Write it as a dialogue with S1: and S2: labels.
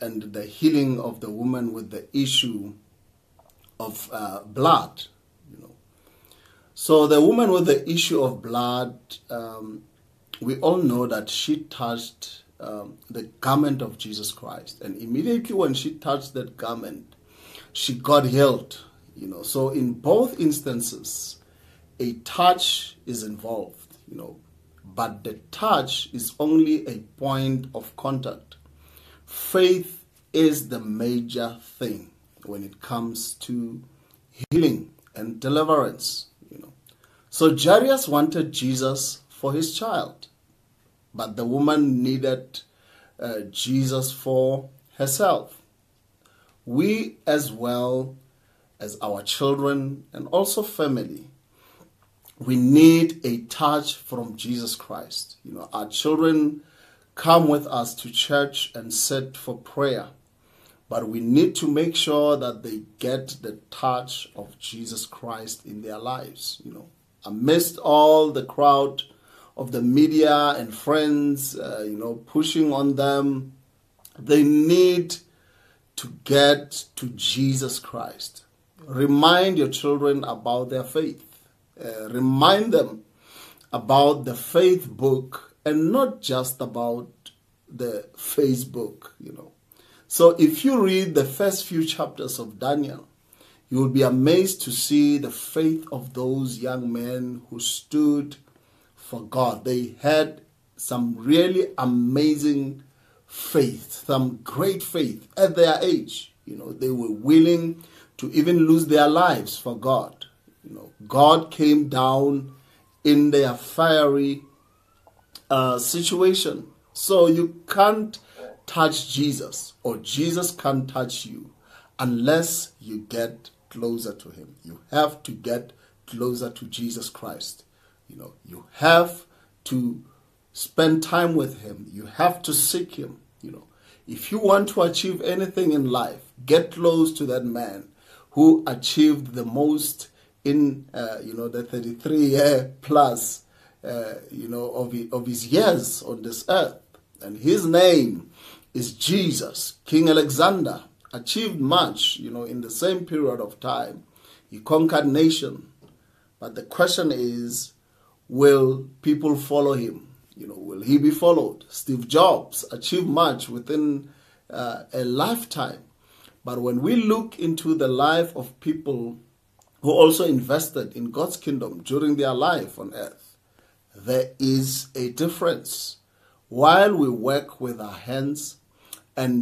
S1: and the healing of the woman with the issue of uh, blood. You know, so the woman with the issue of blood, um, we all know that she touched um, the garment of Jesus Christ, and immediately when she touched that garment, she got healed. You know, so in both instances, a touch is involved. You know, but the touch is only a point of contact. Faith is the major thing when it comes to healing and deliverance. You know, so Jairus wanted Jesus for his child, but the woman needed uh, Jesus for herself. We, as well as our children and also family, we need a touch from Jesus Christ. You know, our children come with us to church and sit for prayer, but we need to make sure that they get the touch of Jesus Christ in their lives. You know, amidst all the crowd of the media and friends, uh, you know, pushing on them, they need to get to Jesus Christ. Remind your children about their faith uh, remind them about the faith book and not just about the Facebook, you know. So if you read the first few chapters of Daniel, you will be amazed to see the faith of those young men who stood for God. They had some really amazing faith, some great faith at their age. You know, they were willing to even lose their lives for God. You know, God came down in their fiery uh, situation. So you can't touch Jesus or Jesus can't touch you unless you get closer to him. You have to get closer to Jesus Christ. You know, you have to spend time with him. You have to seek him, you know. If you want to achieve anything in life, get close to that man who achieved the most in uh, you know the 33 year plus uh, you know of, of his years on this earth. And his name is Jesus King Alexander. Achieved much you know in the same period of time he conquered nation. But the question is will people follow him? You know will he be followed? Steve Jobs achieved much within uh, a lifetime. But when we look into the life of people who also invested in God's kingdom during their life on earth, there is a difference. While we work with our hands and